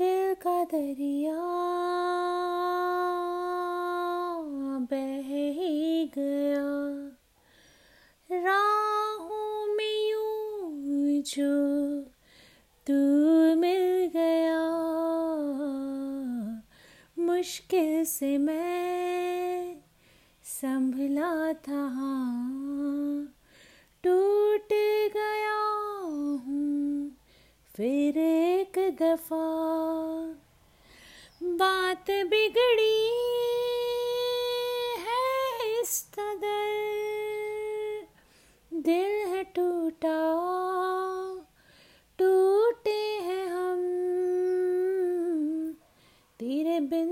दिल का दरिया बह ही गया। राहों में यूँ जो तू मिल गया। मुश्किल से मैं संभला था। टूट गया फिर एक दफ़ा बात बिगड़ी है इस कदर। दिल है टूटा, टूटे हैं हम। तेरे बिन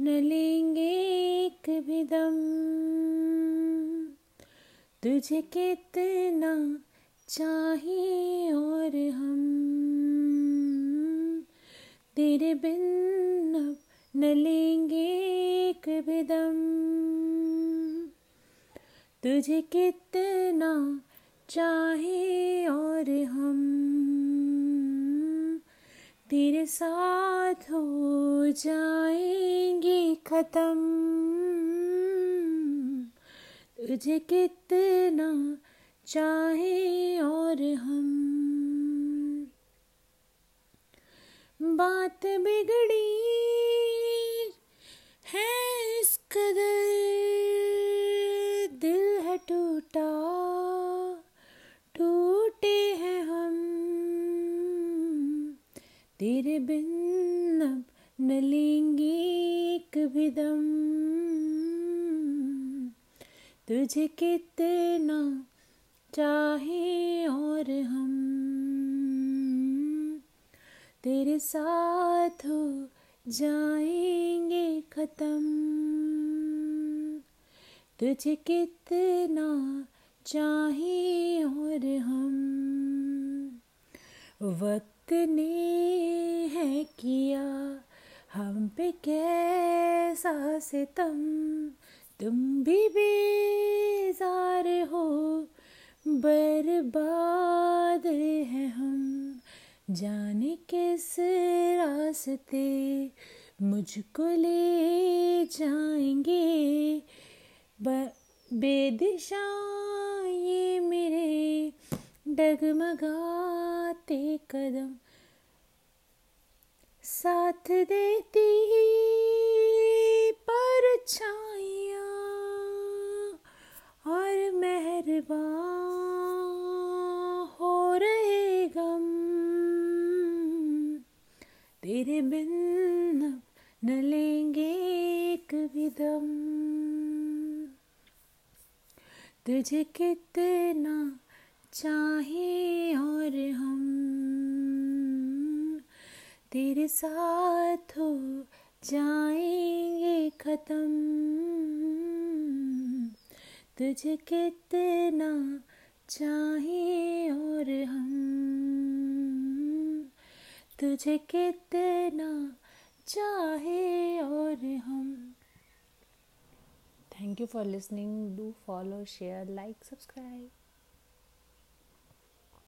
न लेंगे एक भी दम। तुझे कितना चाहिए और हम। तेरे बिन अब न लेंगे एक तुझे कितना चाहे और हम। तेरे साथ हो जाएँगे खत्म। तुझे कितना चाहे और हम। बात बिगड़ी है इस कदर। दिल है टूटा, टूटे हैं हम। तेरे बिन अब न लेंगे एक भी दम। तुझे कितना चाहे और हम। तेरे साथ हो जाएँगे खत्म। तुझे कितना चाहे और हम। वक्त ने है किया हम पे कैसा सितम। तुम भी बेजार हो बर्बाद है हम। जाने किस रास्ते मुझको ले जाएँगे। बेदिशा मेरे डगमगाते कदम। साथ देती रहे गम। तेरे बिन न लेंगे एक भी दम। तुझे कितना चाहे और हम। तेरे साथ हो जाएँगे खत्म। तुझे कितना चाहे और हम। तुझे कितना चाहे और हम। Thank you for listening do follow share like subscribe